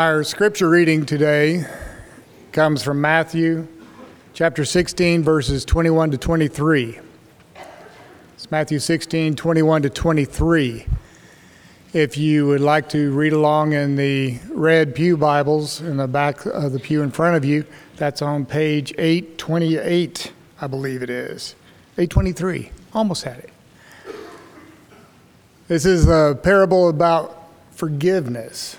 Our scripture reading today comes from Matthew chapter 16, verses 21 to 23. It's Matthew 16, 21 to 23. If you would like to read along in the red Pew Bibles in the back of the pew in front of you, that's on page 828, I believe it is. 823, almost had it. This is a parable about forgiveness.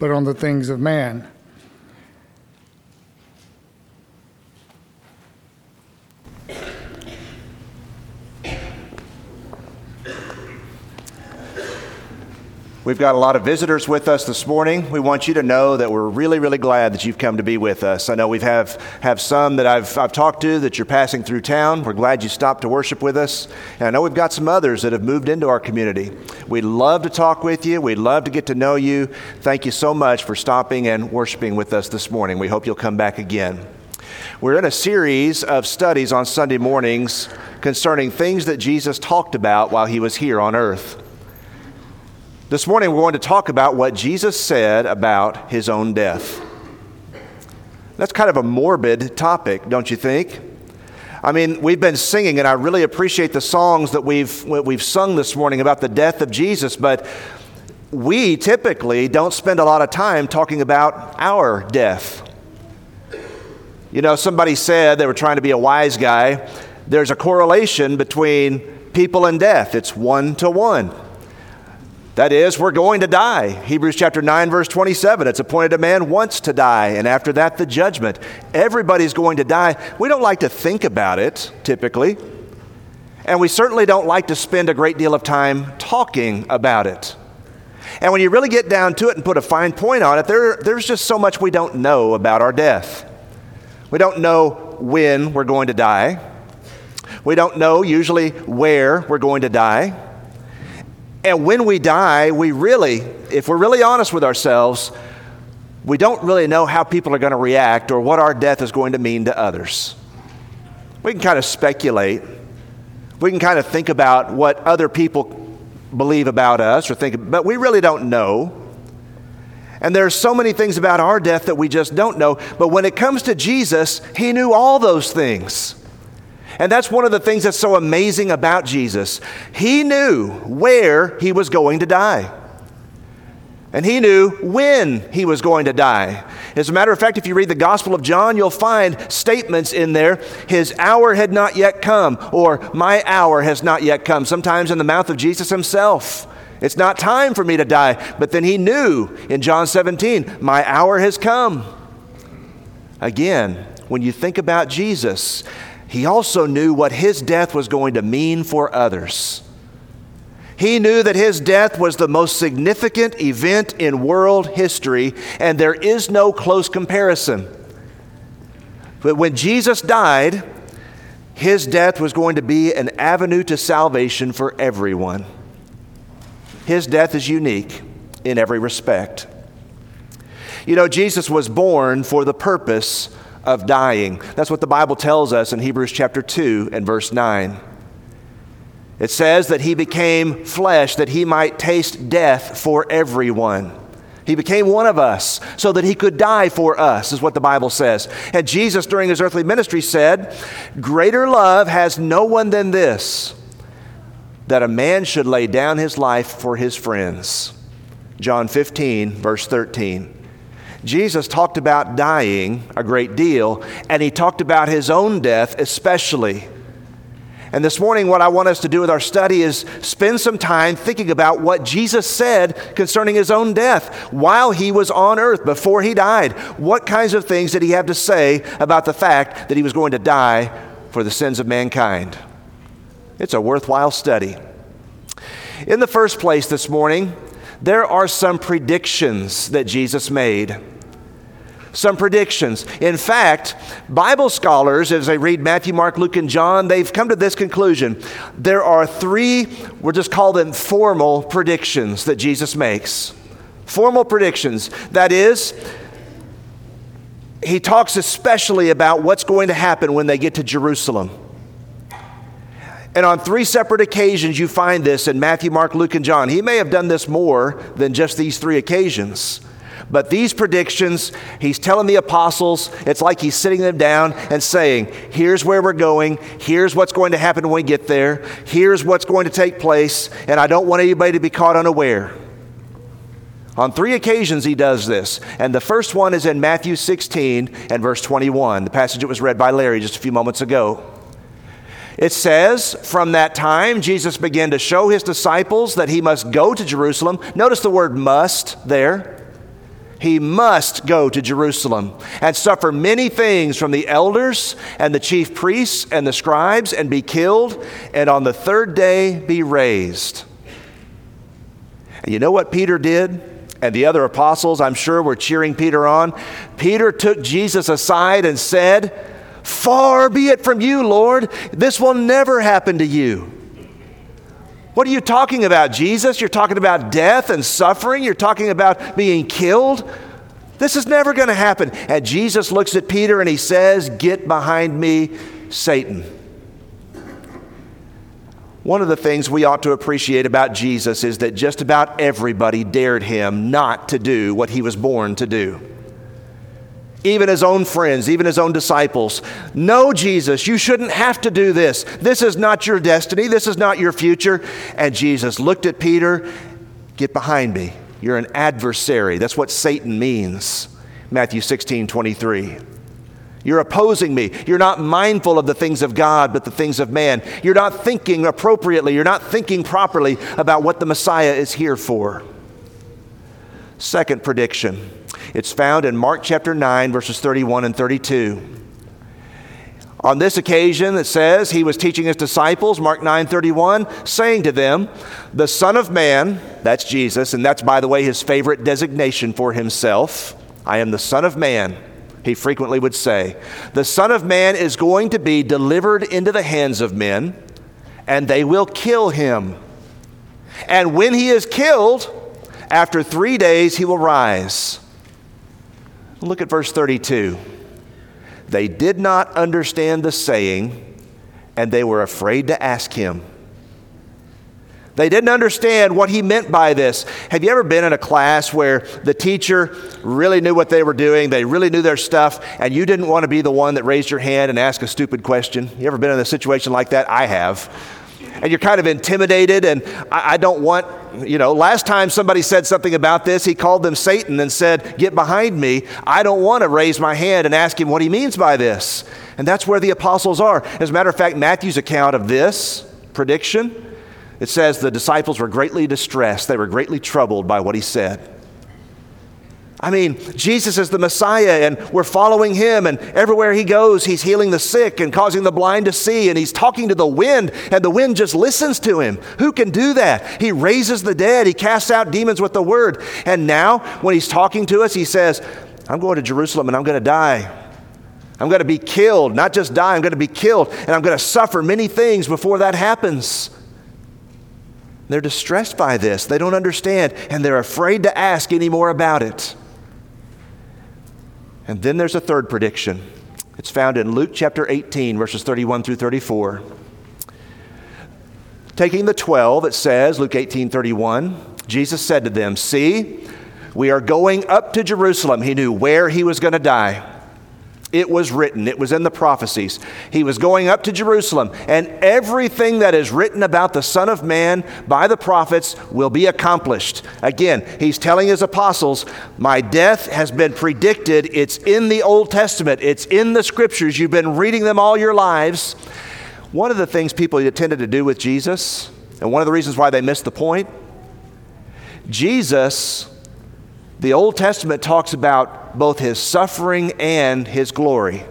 but on the things of man. We've got a lot of visitors with us this morning. We want you to know that we're really, really glad that you've come to be with us. I know we have, have some that I've, I've talked to that you're passing through town. We're glad you stopped to worship with us. And I know we've got some others that have moved into our community. We'd love to talk with you. We'd love to get to know you. Thank you so much for stopping and worshiping with us this morning. We hope you'll come back again. We're in a series of studies on Sunday mornings concerning things that Jesus talked about while he was here on earth. This morning, we're going to talk about what Jesus said about his own death. That's kind of a morbid topic, don't you think? I mean, we've been singing, and I really appreciate the songs that we've, we've sung this morning about the death of Jesus, but we typically don't spend a lot of time talking about our death. You know, somebody said they were trying to be a wise guy. There's a correlation between people and death, it's one to one. That is, we're going to die. Hebrews chapter 9, verse 27. It's appointed a man once to die, and after that, the judgment. Everybody's going to die. We don't like to think about it, typically. And we certainly don't like to spend a great deal of time talking about it. And when you really get down to it and put a fine point on it, there, there's just so much we don't know about our death. We don't know when we're going to die. We don't know usually where we're going to die. And when we die, we really, if we're really honest with ourselves, we don't really know how people are going to react or what our death is going to mean to others. We can kind of speculate. We can kind of think about what other people believe about us or think, but we really don't know. And there's so many things about our death that we just don't know. But when it comes to Jesus, he knew all those things. And that's one of the things that's so amazing about Jesus. He knew where he was going to die. And he knew when he was going to die. As a matter of fact, if you read the Gospel of John, you'll find statements in there His hour had not yet come, or My hour has not yet come, sometimes in the mouth of Jesus himself. It's not time for me to die. But then he knew in John 17, My hour has come. Again, when you think about Jesus, he also knew what his death was going to mean for others. He knew that his death was the most significant event in world history, and there is no close comparison. But when Jesus died, his death was going to be an avenue to salvation for everyone. His death is unique in every respect. You know, Jesus was born for the purpose of dying. That's what the Bible tells us in Hebrews chapter 2 and verse 9. It says that he became flesh that he might taste death for everyone. He became one of us so that he could die for us, is what the Bible says. And Jesus, during his earthly ministry, said, Greater love has no one than this, that a man should lay down his life for his friends. John 15, verse 13. Jesus talked about dying a great deal, and he talked about his own death especially. And this morning, what I want us to do with our study is spend some time thinking about what Jesus said concerning his own death while he was on earth, before he died. What kinds of things did he have to say about the fact that he was going to die for the sins of mankind? It's a worthwhile study. In the first place, this morning, there are some predictions that Jesus made. Some predictions. In fact, Bible scholars, as they read Matthew, Mark, Luke, and John, they've come to this conclusion. There are three, we'll just call them formal predictions that Jesus makes. Formal predictions. That is, he talks especially about what's going to happen when they get to Jerusalem. And on three separate occasions, you find this in Matthew, Mark, Luke, and John. He may have done this more than just these three occasions. But these predictions, he's telling the apostles, it's like he's sitting them down and saying, Here's where we're going. Here's what's going to happen when we get there. Here's what's going to take place. And I don't want anybody to be caught unaware. On three occasions, he does this. And the first one is in Matthew 16 and verse 21, the passage that was read by Larry just a few moments ago. It says, From that time, Jesus began to show his disciples that he must go to Jerusalem. Notice the word must there. He must go to Jerusalem and suffer many things from the elders and the chief priests and the scribes and be killed, and on the third day be raised. And you know what Peter did? And the other apostles, I'm sure, were cheering Peter on. Peter took Jesus aside and said, Far be it from you, Lord. This will never happen to you. What are you talking about, Jesus? You're talking about death and suffering. You're talking about being killed. This is never going to happen. And Jesus looks at Peter and he says, Get behind me, Satan. One of the things we ought to appreciate about Jesus is that just about everybody dared him not to do what he was born to do. Even his own friends, even his own disciples. No, Jesus, you shouldn't have to do this. This is not your destiny. This is not your future. And Jesus looked at Peter, Get behind me. You're an adversary. That's what Satan means. Matthew 16, 23. You're opposing me. You're not mindful of the things of God, but the things of man. You're not thinking appropriately. You're not thinking properly about what the Messiah is here for. Second prediction it's found in Mark chapter 9, verses 31 and 32. On this occasion, it says he was teaching his disciples, Mark 9 31, saying to them, The Son of Man, that's Jesus, and that's, by the way, his favorite designation for himself. I am the Son of Man he frequently would say. The Son of Man is going to be delivered into the hands of men, and they will kill him. And when he is killed, after three days he will rise. Look at verse 32. They did not understand the saying, and they were afraid to ask him. They didn't understand what he meant by this. Have you ever been in a class where the teacher really knew what they were doing, they really knew their stuff, and you didn't want to be the one that raised your hand and asked a stupid question? You ever been in a situation like that? I have. And you're kind of intimidated, and I, I don't want, you know, last time somebody said something about this, he called them Satan and said, Get behind me. I don't want to raise my hand and ask him what he means by this. And that's where the apostles are. As a matter of fact, Matthew's account of this prediction it says the disciples were greatly distressed, they were greatly troubled by what he said. I mean, Jesus is the Messiah, and we're following him, and everywhere he goes, he's healing the sick and causing the blind to see, and he's talking to the wind, and the wind just listens to him. Who can do that? He raises the dead, he casts out demons with the word. And now, when he's talking to us, he says, I'm going to Jerusalem and I'm going to die. I'm going to be killed, not just die, I'm going to be killed, and I'm going to suffer many things before that happens. They're distressed by this. They don't understand, and they're afraid to ask any more about it. And then there's a third prediction. It's found in Luke chapter 18, verses 31 through 34. Taking the 12, it says, Luke 18, 31, Jesus said to them, See, we are going up to Jerusalem. He knew where he was going to die. It was written, it was in the prophecies. He was going up to Jerusalem, and everything that is written about the Son of Man by the prophets will be accomplished. Again, he's telling his apostles, My death has been predicted. It's in the Old Testament, it's in the scriptures. You've been reading them all your lives. One of the things people tended to do with Jesus, and one of the reasons why they missed the point, Jesus the Old Testament talks about both his suffering and his glory.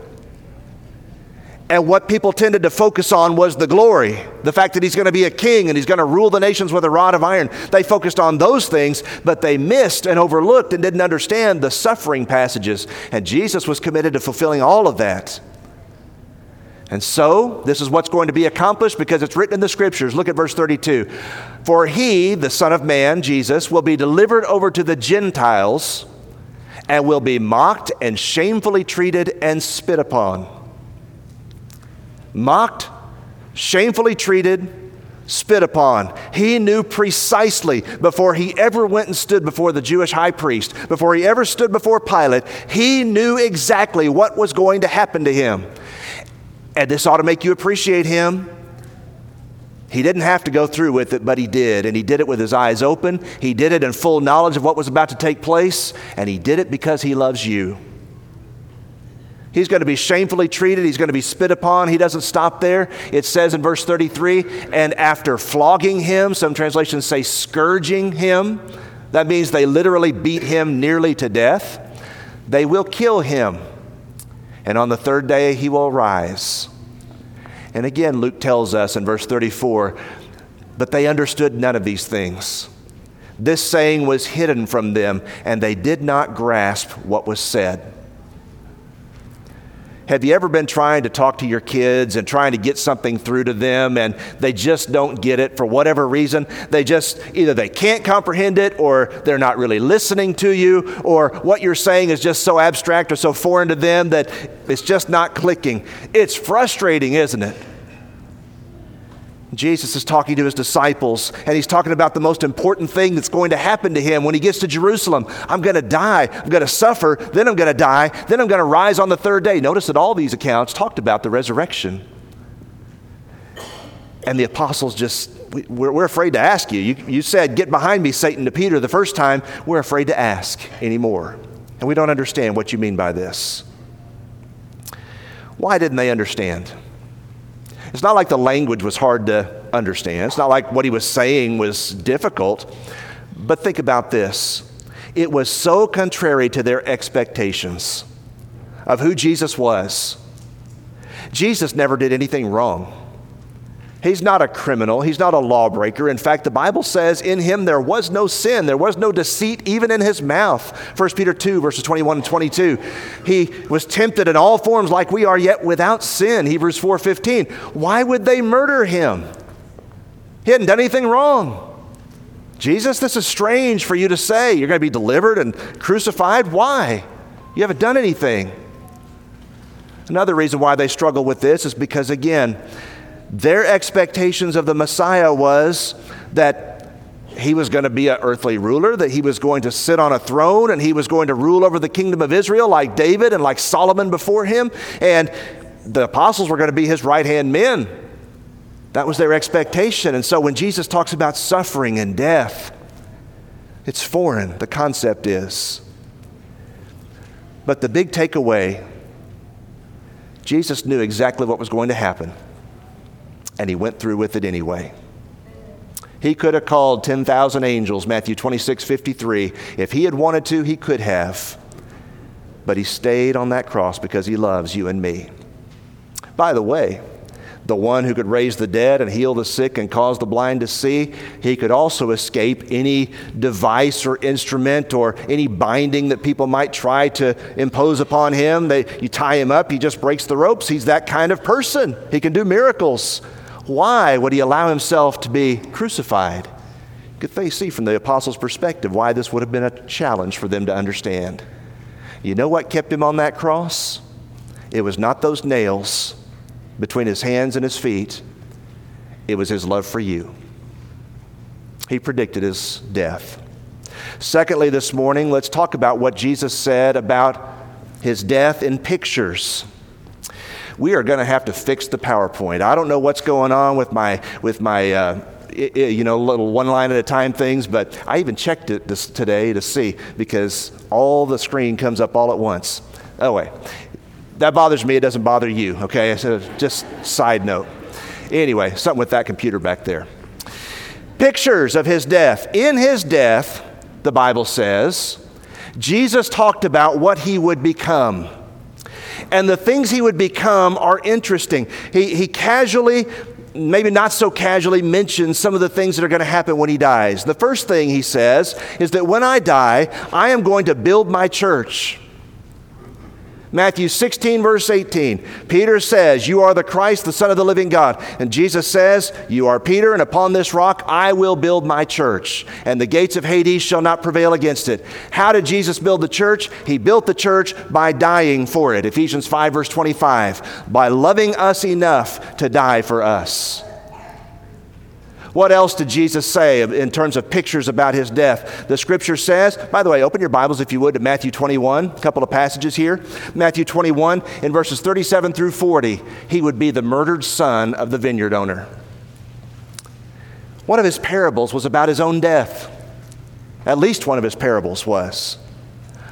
And what people tended to focus on was the glory, the fact that he's going to be a king and he's going to rule the nations with a rod of iron. They focused on those things, but they missed and overlooked and didn't understand the suffering passages. And Jesus was committed to fulfilling all of that. And so, this is what's going to be accomplished because it's written in the scriptures. Look at verse 32. For he, the Son of Man, Jesus, will be delivered over to the Gentiles and will be mocked and shamefully treated and spit upon. Mocked, shamefully treated, spit upon. He knew precisely before he ever went and stood before the Jewish high priest, before he ever stood before Pilate, he knew exactly what was going to happen to him. And this ought to make you appreciate him. He didn't have to go through with it, but he did. And he did it with his eyes open. He did it in full knowledge of what was about to take place. And he did it because he loves you. He's going to be shamefully treated. He's going to be spit upon. He doesn't stop there. It says in verse 33 and after flogging him, some translations say scourging him, that means they literally beat him nearly to death, they will kill him. And on the third day, he will rise. And again, Luke tells us in verse 34 but they understood none of these things. This saying was hidden from them, and they did not grasp what was said. Have you ever been trying to talk to your kids and trying to get something through to them and they just don't get it for whatever reason? They just either they can't comprehend it or they're not really listening to you or what you're saying is just so abstract or so foreign to them that it's just not clicking. It's frustrating, isn't it? Jesus is talking to his disciples, and he's talking about the most important thing that's going to happen to him when he gets to Jerusalem. I'm going to die, I'm going to suffer, then I'm going to die, then I'm going to rise on the third day. Notice that all these accounts talked about the resurrection. And the apostles just, we're, we're afraid to ask you. you. You said, Get behind me, Satan, to Peter the first time. We're afraid to ask anymore. And we don't understand what you mean by this. Why didn't they understand? It's not like the language was hard to understand. It's not like what he was saying was difficult. But think about this it was so contrary to their expectations of who Jesus was. Jesus never did anything wrong. He's not a criminal. He's not a lawbreaker. In fact, the Bible says in him there was no sin. There was no deceit even in his mouth. 1 Peter 2, verses 21 and 22. He was tempted in all forms like we are, yet without sin. Hebrews 4 15. Why would they murder him? He hadn't done anything wrong. Jesus, this is strange for you to say. You're going to be delivered and crucified. Why? You haven't done anything. Another reason why they struggle with this is because, again, their expectations of the Messiah was that he was going to be an earthly ruler, that he was going to sit on a throne and he was going to rule over the kingdom of Israel like David and like Solomon before him. And the apostles were going to be his right hand men. That was their expectation. And so when Jesus talks about suffering and death, it's foreign, the concept is. But the big takeaway Jesus knew exactly what was going to happen and he went through with it anyway. He could have called 10,000 angels, Matthew 26, 53. If he had wanted to, he could have. But he stayed on that cross because he loves you and me. By the way, the one who could raise the dead and heal the sick and cause the blind to see, he could also escape any device or instrument or any binding that people might try to impose upon him. They, you tie him up, he just breaks the ropes. He's that kind of person. He can do miracles. Why would he allow himself to be crucified? Could they see from the apostles' perspective why this would have been a challenge for them to understand? You know what kept him on that cross? It was not those nails between his hands and his feet, it was his love for you. He predicted his death. Secondly, this morning, let's talk about what Jesus said about his death in pictures we are going to have to fix the PowerPoint. I don't know what's going on with my, with my, uh, you know, little one line at a time things, but I even checked it this, today to see because all the screen comes up all at once. Oh, wait. That bothers me. It doesn't bother you, okay? So just side note. Anyway, something with that computer back there. Pictures of his death. In his death, the Bible says, Jesus talked about what he would become. And the things he would become are interesting. He, he casually, maybe not so casually, mentions some of the things that are going to happen when he dies. The first thing he says is that when I die, I am going to build my church. Matthew 16, verse 18. Peter says, You are the Christ, the Son of the living God. And Jesus says, You are Peter, and upon this rock I will build my church, and the gates of Hades shall not prevail against it. How did Jesus build the church? He built the church by dying for it. Ephesians 5, verse 25. By loving us enough to die for us. What else did Jesus say in terms of pictures about his death? The scripture says, by the way, open your Bibles if you would to Matthew 21, a couple of passages here. Matthew 21, in verses 37 through 40, he would be the murdered son of the vineyard owner. One of his parables was about his own death. At least one of his parables was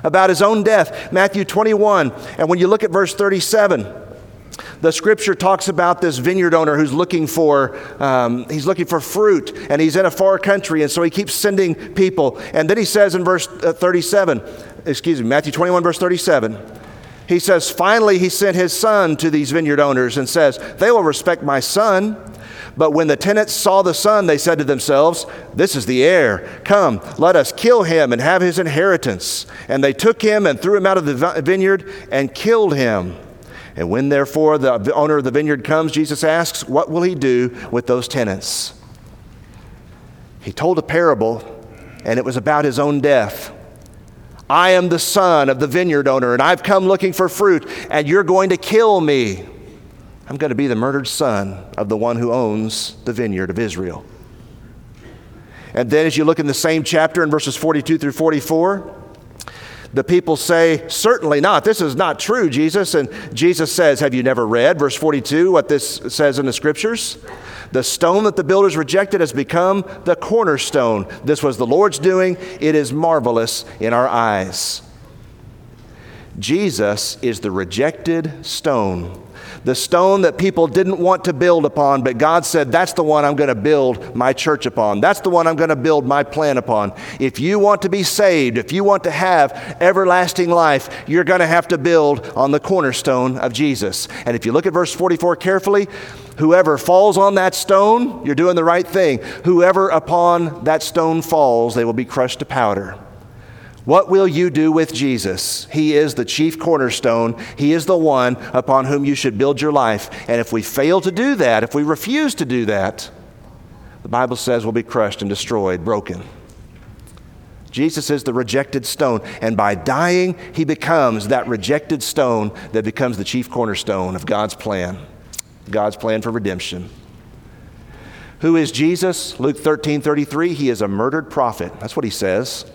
about his own death. Matthew 21, and when you look at verse 37, the scripture talks about this vineyard owner who's looking for um, he's looking for fruit and he's in a far country and so he keeps sending people and then he says in verse uh, 37 excuse me matthew 21 verse 37 he says finally he sent his son to these vineyard owners and says they will respect my son but when the tenants saw the son, they said to themselves, This is the heir. Come, let us kill him and have his inheritance. And they took him and threw him out of the vineyard and killed him. And when therefore the owner of the vineyard comes, Jesus asks, What will he do with those tenants? He told a parable, and it was about his own death. I am the son of the vineyard owner, and I've come looking for fruit, and you're going to kill me. I'm going to be the murdered son of the one who owns the vineyard of Israel. And then, as you look in the same chapter in verses 42 through 44, the people say, Certainly not. This is not true, Jesus. And Jesus says, Have you never read, verse 42, what this says in the scriptures? The stone that the builders rejected has become the cornerstone. This was the Lord's doing. It is marvelous in our eyes. Jesus is the rejected stone the stone that people didn't want to build upon, but God said, That's the one I'm going to build my church upon. That's the one I'm going to build my plan upon. If you want to be saved, if you want to have everlasting life, you're going to have to build on the cornerstone of Jesus. And if you look at verse 44 carefully, whoever falls on that stone, you're doing the right thing. Whoever upon that stone falls, they will be crushed to powder. What will you do with Jesus? He is the chief cornerstone. He is the one upon whom you should build your life. And if we fail to do that, if we refuse to do that, the Bible says we'll be crushed and destroyed, broken. Jesus is the rejected stone, and by dying, he becomes that rejected stone that becomes the chief cornerstone of God's plan, God's plan for redemption. Who is Jesus? Luke 13 33. He is a murdered prophet. That's what he says.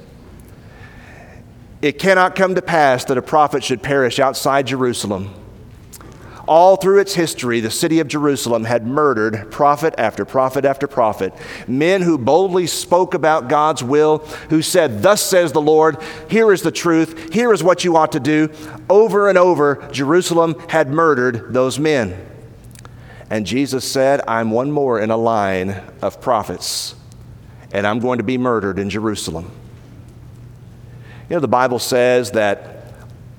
It cannot come to pass that a prophet should perish outside Jerusalem. All through its history, the city of Jerusalem had murdered prophet after prophet after prophet. Men who boldly spoke about God's will, who said, Thus says the Lord, here is the truth, here is what you ought to do. Over and over, Jerusalem had murdered those men. And Jesus said, I'm one more in a line of prophets, and I'm going to be murdered in Jerusalem. You know, the Bible says that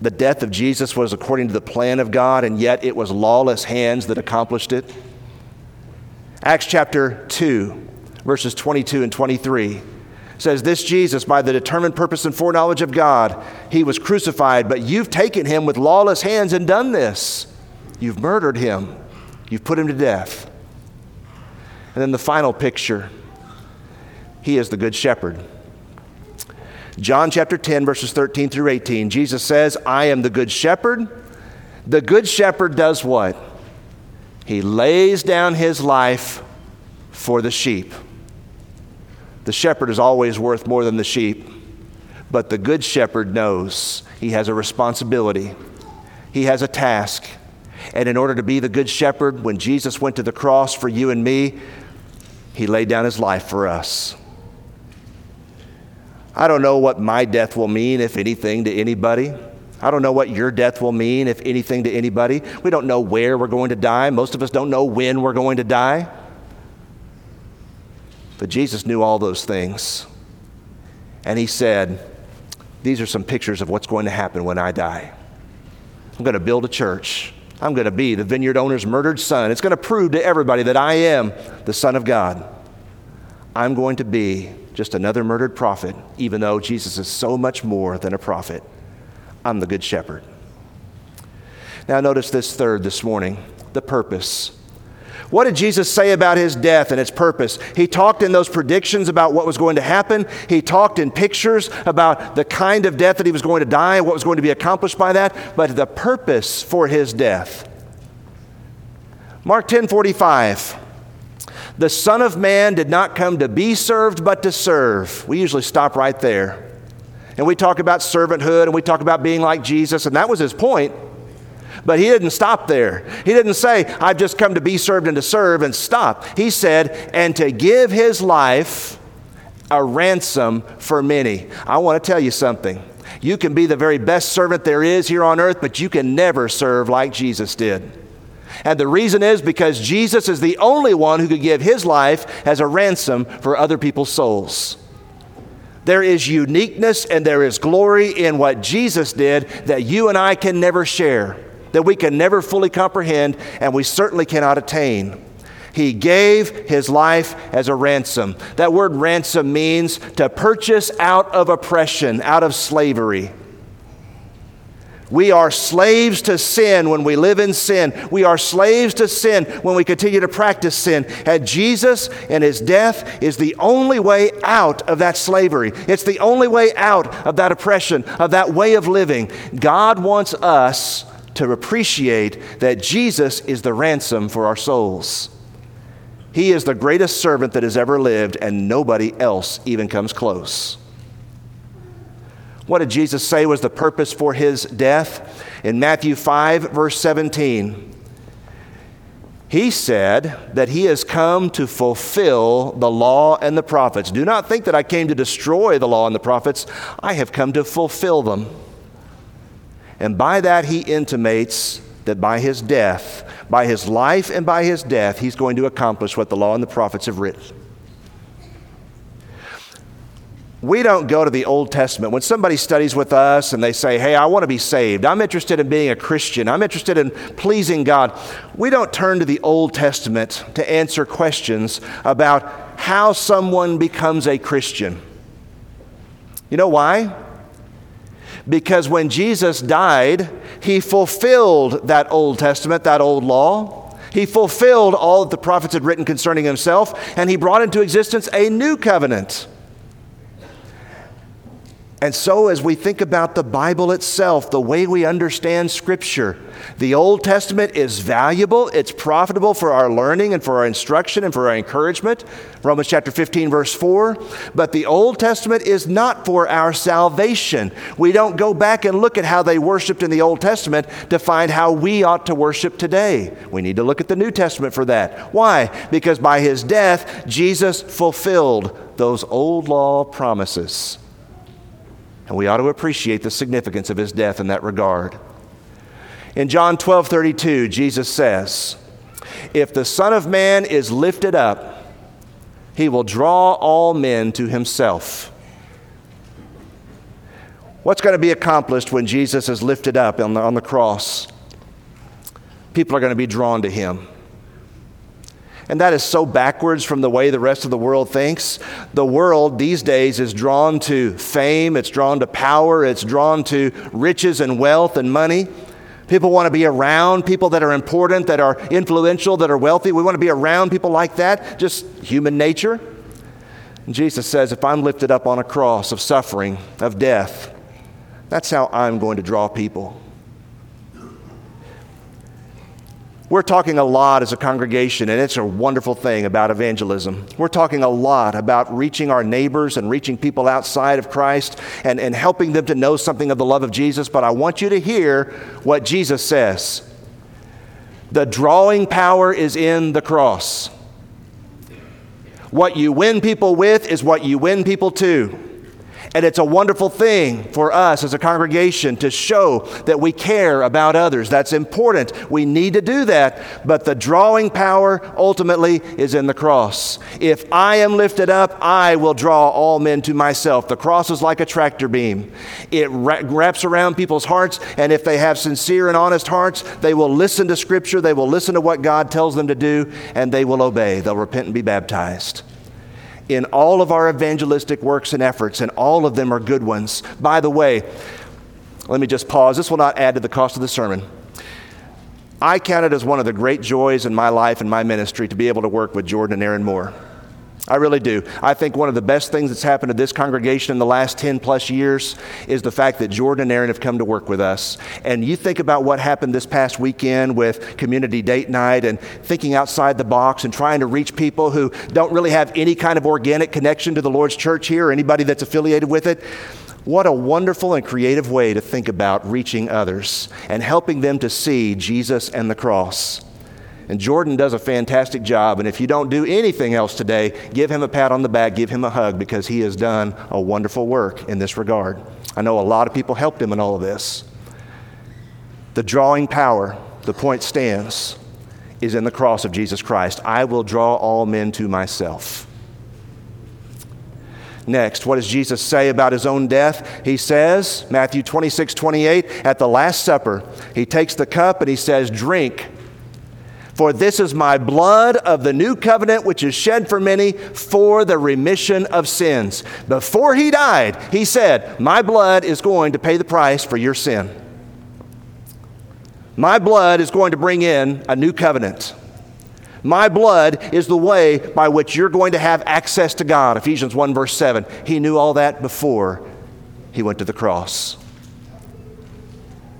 the death of Jesus was according to the plan of God, and yet it was lawless hands that accomplished it. Acts chapter 2, verses 22 and 23 says, This Jesus, by the determined purpose and foreknowledge of God, he was crucified, but you've taken him with lawless hands and done this. You've murdered him, you've put him to death. And then the final picture he is the good shepherd. John chapter 10, verses 13 through 18, Jesus says, I am the good shepherd. The good shepherd does what? He lays down his life for the sheep. The shepherd is always worth more than the sheep, but the good shepherd knows he has a responsibility, he has a task. And in order to be the good shepherd, when Jesus went to the cross for you and me, he laid down his life for us. I don't know what my death will mean, if anything, to anybody. I don't know what your death will mean, if anything, to anybody. We don't know where we're going to die. Most of us don't know when we're going to die. But Jesus knew all those things. And he said, These are some pictures of what's going to happen when I die. I'm going to build a church. I'm going to be the vineyard owner's murdered son. It's going to prove to everybody that I am the Son of God. I'm going to be just another murdered prophet, even though Jesus is so much more than a prophet. I'm the good shepherd. Now, notice this third this morning the purpose. What did Jesus say about his death and its purpose? He talked in those predictions about what was going to happen. He talked in pictures about the kind of death that he was going to die and what was going to be accomplished by that, but the purpose for his death. Mark 10 45. The Son of Man did not come to be served, but to serve. We usually stop right there. And we talk about servanthood and we talk about being like Jesus, and that was his point. But he didn't stop there. He didn't say, I've just come to be served and to serve and stop. He said, and to give his life a ransom for many. I want to tell you something. You can be the very best servant there is here on earth, but you can never serve like Jesus did. And the reason is because Jesus is the only one who could give his life as a ransom for other people's souls. There is uniqueness and there is glory in what Jesus did that you and I can never share that we can never fully comprehend and we certainly cannot attain. He gave his life as a ransom. That word ransom means to purchase out of oppression, out of slavery. We are slaves to sin when we live in sin. We are slaves to sin when we continue to practice sin. And Jesus and his death is the only way out of that slavery. It's the only way out of that oppression, of that way of living. God wants us to appreciate that Jesus is the ransom for our souls. He is the greatest servant that has ever lived, and nobody else even comes close. What did Jesus say was the purpose for his death? In Matthew 5, verse 17, he said that he has come to fulfill the law and the prophets. Do not think that I came to destroy the law and the prophets, I have come to fulfill them. And by that, he intimates that by his death, by his life and by his death, he's going to accomplish what the law and the prophets have written. We don't go to the Old Testament. When somebody studies with us and they say, Hey, I want to be saved, I'm interested in being a Christian, I'm interested in pleasing God, we don't turn to the Old Testament to answer questions about how someone becomes a Christian. You know why? Because when Jesus died, he fulfilled that Old Testament, that old law. He fulfilled all that the prophets had written concerning himself, and he brought into existence a new covenant. And so, as we think about the Bible itself, the way we understand Scripture, the Old Testament is valuable, it's profitable for our learning and for our instruction and for our encouragement. Romans chapter 15, verse 4. But the Old Testament is not for our salvation. We don't go back and look at how they worshiped in the Old Testament to find how we ought to worship today. We need to look at the New Testament for that. Why? Because by his death, Jesus fulfilled those old law promises. And we ought to appreciate the significance of his death in that regard. In John 12 32, Jesus says, If the Son of Man is lifted up, he will draw all men to himself. What's going to be accomplished when Jesus is lifted up on the, on the cross? People are going to be drawn to him. And that is so backwards from the way the rest of the world thinks. The world these days is drawn to fame, it's drawn to power, it's drawn to riches and wealth and money. People want to be around people that are important, that are influential, that are wealthy. We want to be around people like that, just human nature. And Jesus says, if I'm lifted up on a cross of suffering, of death, that's how I'm going to draw people. We're talking a lot as a congregation, and it's a wonderful thing about evangelism. We're talking a lot about reaching our neighbors and reaching people outside of Christ and, and helping them to know something of the love of Jesus. But I want you to hear what Jesus says the drawing power is in the cross. What you win people with is what you win people to. And it's a wonderful thing for us as a congregation to show that we care about others. That's important. We need to do that. But the drawing power ultimately is in the cross. If I am lifted up, I will draw all men to myself. The cross is like a tractor beam, it wraps around people's hearts. And if they have sincere and honest hearts, they will listen to Scripture, they will listen to what God tells them to do, and they will obey. They'll repent and be baptized in all of our evangelistic works and efforts, and all of them are good ones. By the way, let me just pause. This will not add to the cost of the sermon. I count it as one of the great joys in my life and my ministry to be able to work with Jordan and Aaron Moore. I really do. I think one of the best things that's happened to this congregation in the last 10 plus years is the fact that Jordan and Aaron have come to work with us. And you think about what happened this past weekend with community date night and thinking outside the box and trying to reach people who don't really have any kind of organic connection to the Lord's church here or anybody that's affiliated with it. What a wonderful and creative way to think about reaching others and helping them to see Jesus and the cross. And Jordan does a fantastic job. And if you don't do anything else today, give him a pat on the back, give him a hug, because he has done a wonderful work in this regard. I know a lot of people helped him in all of this. The drawing power, the point stands, is in the cross of Jesus Christ. I will draw all men to myself. Next, what does Jesus say about his own death? He says, Matthew 26, 28, at the Last Supper, he takes the cup and he says, Drink. For this is my blood of the new covenant, which is shed for many for the remission of sins. Before he died, he said, My blood is going to pay the price for your sin. My blood is going to bring in a new covenant. My blood is the way by which you're going to have access to God. Ephesians 1, verse 7. He knew all that before he went to the cross.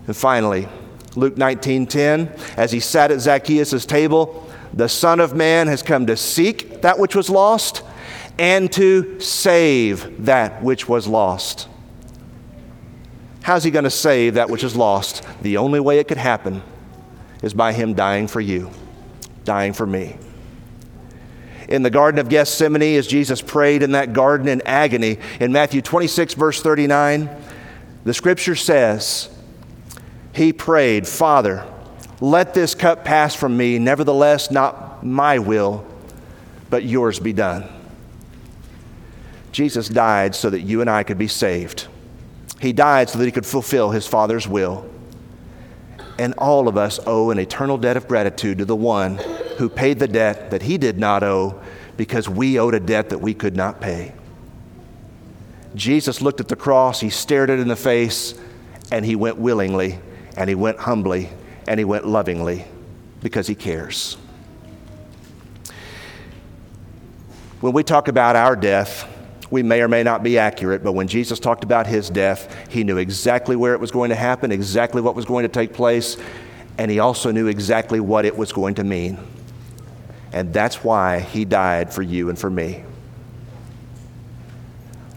And finally, Luke 19:10, as he sat at Zacchaeus' table, the Son of Man has come to seek that which was lost and to save that which was lost. How's he going to save that which is lost? The only way it could happen is by him dying for you, dying for me. In the Garden of Gethsemane, as Jesus prayed in that garden in agony, in Matthew 26, verse 39, the scripture says, he prayed, Father, let this cup pass from me, nevertheless, not my will, but yours be done. Jesus died so that you and I could be saved. He died so that he could fulfill his Father's will. And all of us owe an eternal debt of gratitude to the one who paid the debt that he did not owe because we owed a debt that we could not pay. Jesus looked at the cross, he stared it in the face, and he went willingly and he went humbly and he went lovingly because he cares. When we talk about our death, we may or may not be accurate, but when Jesus talked about his death, he knew exactly where it was going to happen, exactly what was going to take place, and he also knew exactly what it was going to mean. And that's why he died for you and for me.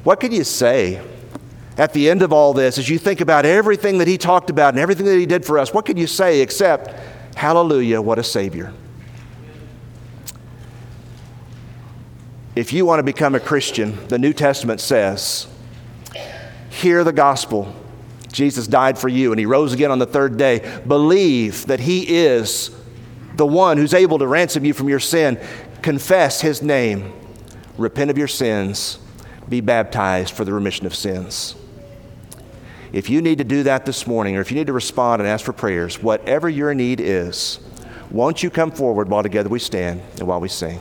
What could you say at the end of all this, as you think about everything that he talked about and everything that he did for us, what could you say except, Hallelujah, what a Savior? If you want to become a Christian, the New Testament says, hear the gospel. Jesus died for you and he rose again on the third day. Believe that he is the one who's able to ransom you from your sin. Confess his name. Repent of your sins. Be baptized for the remission of sins. If you need to do that this morning, or if you need to respond and ask for prayers, whatever your need is, won't you come forward while together we stand and while we sing?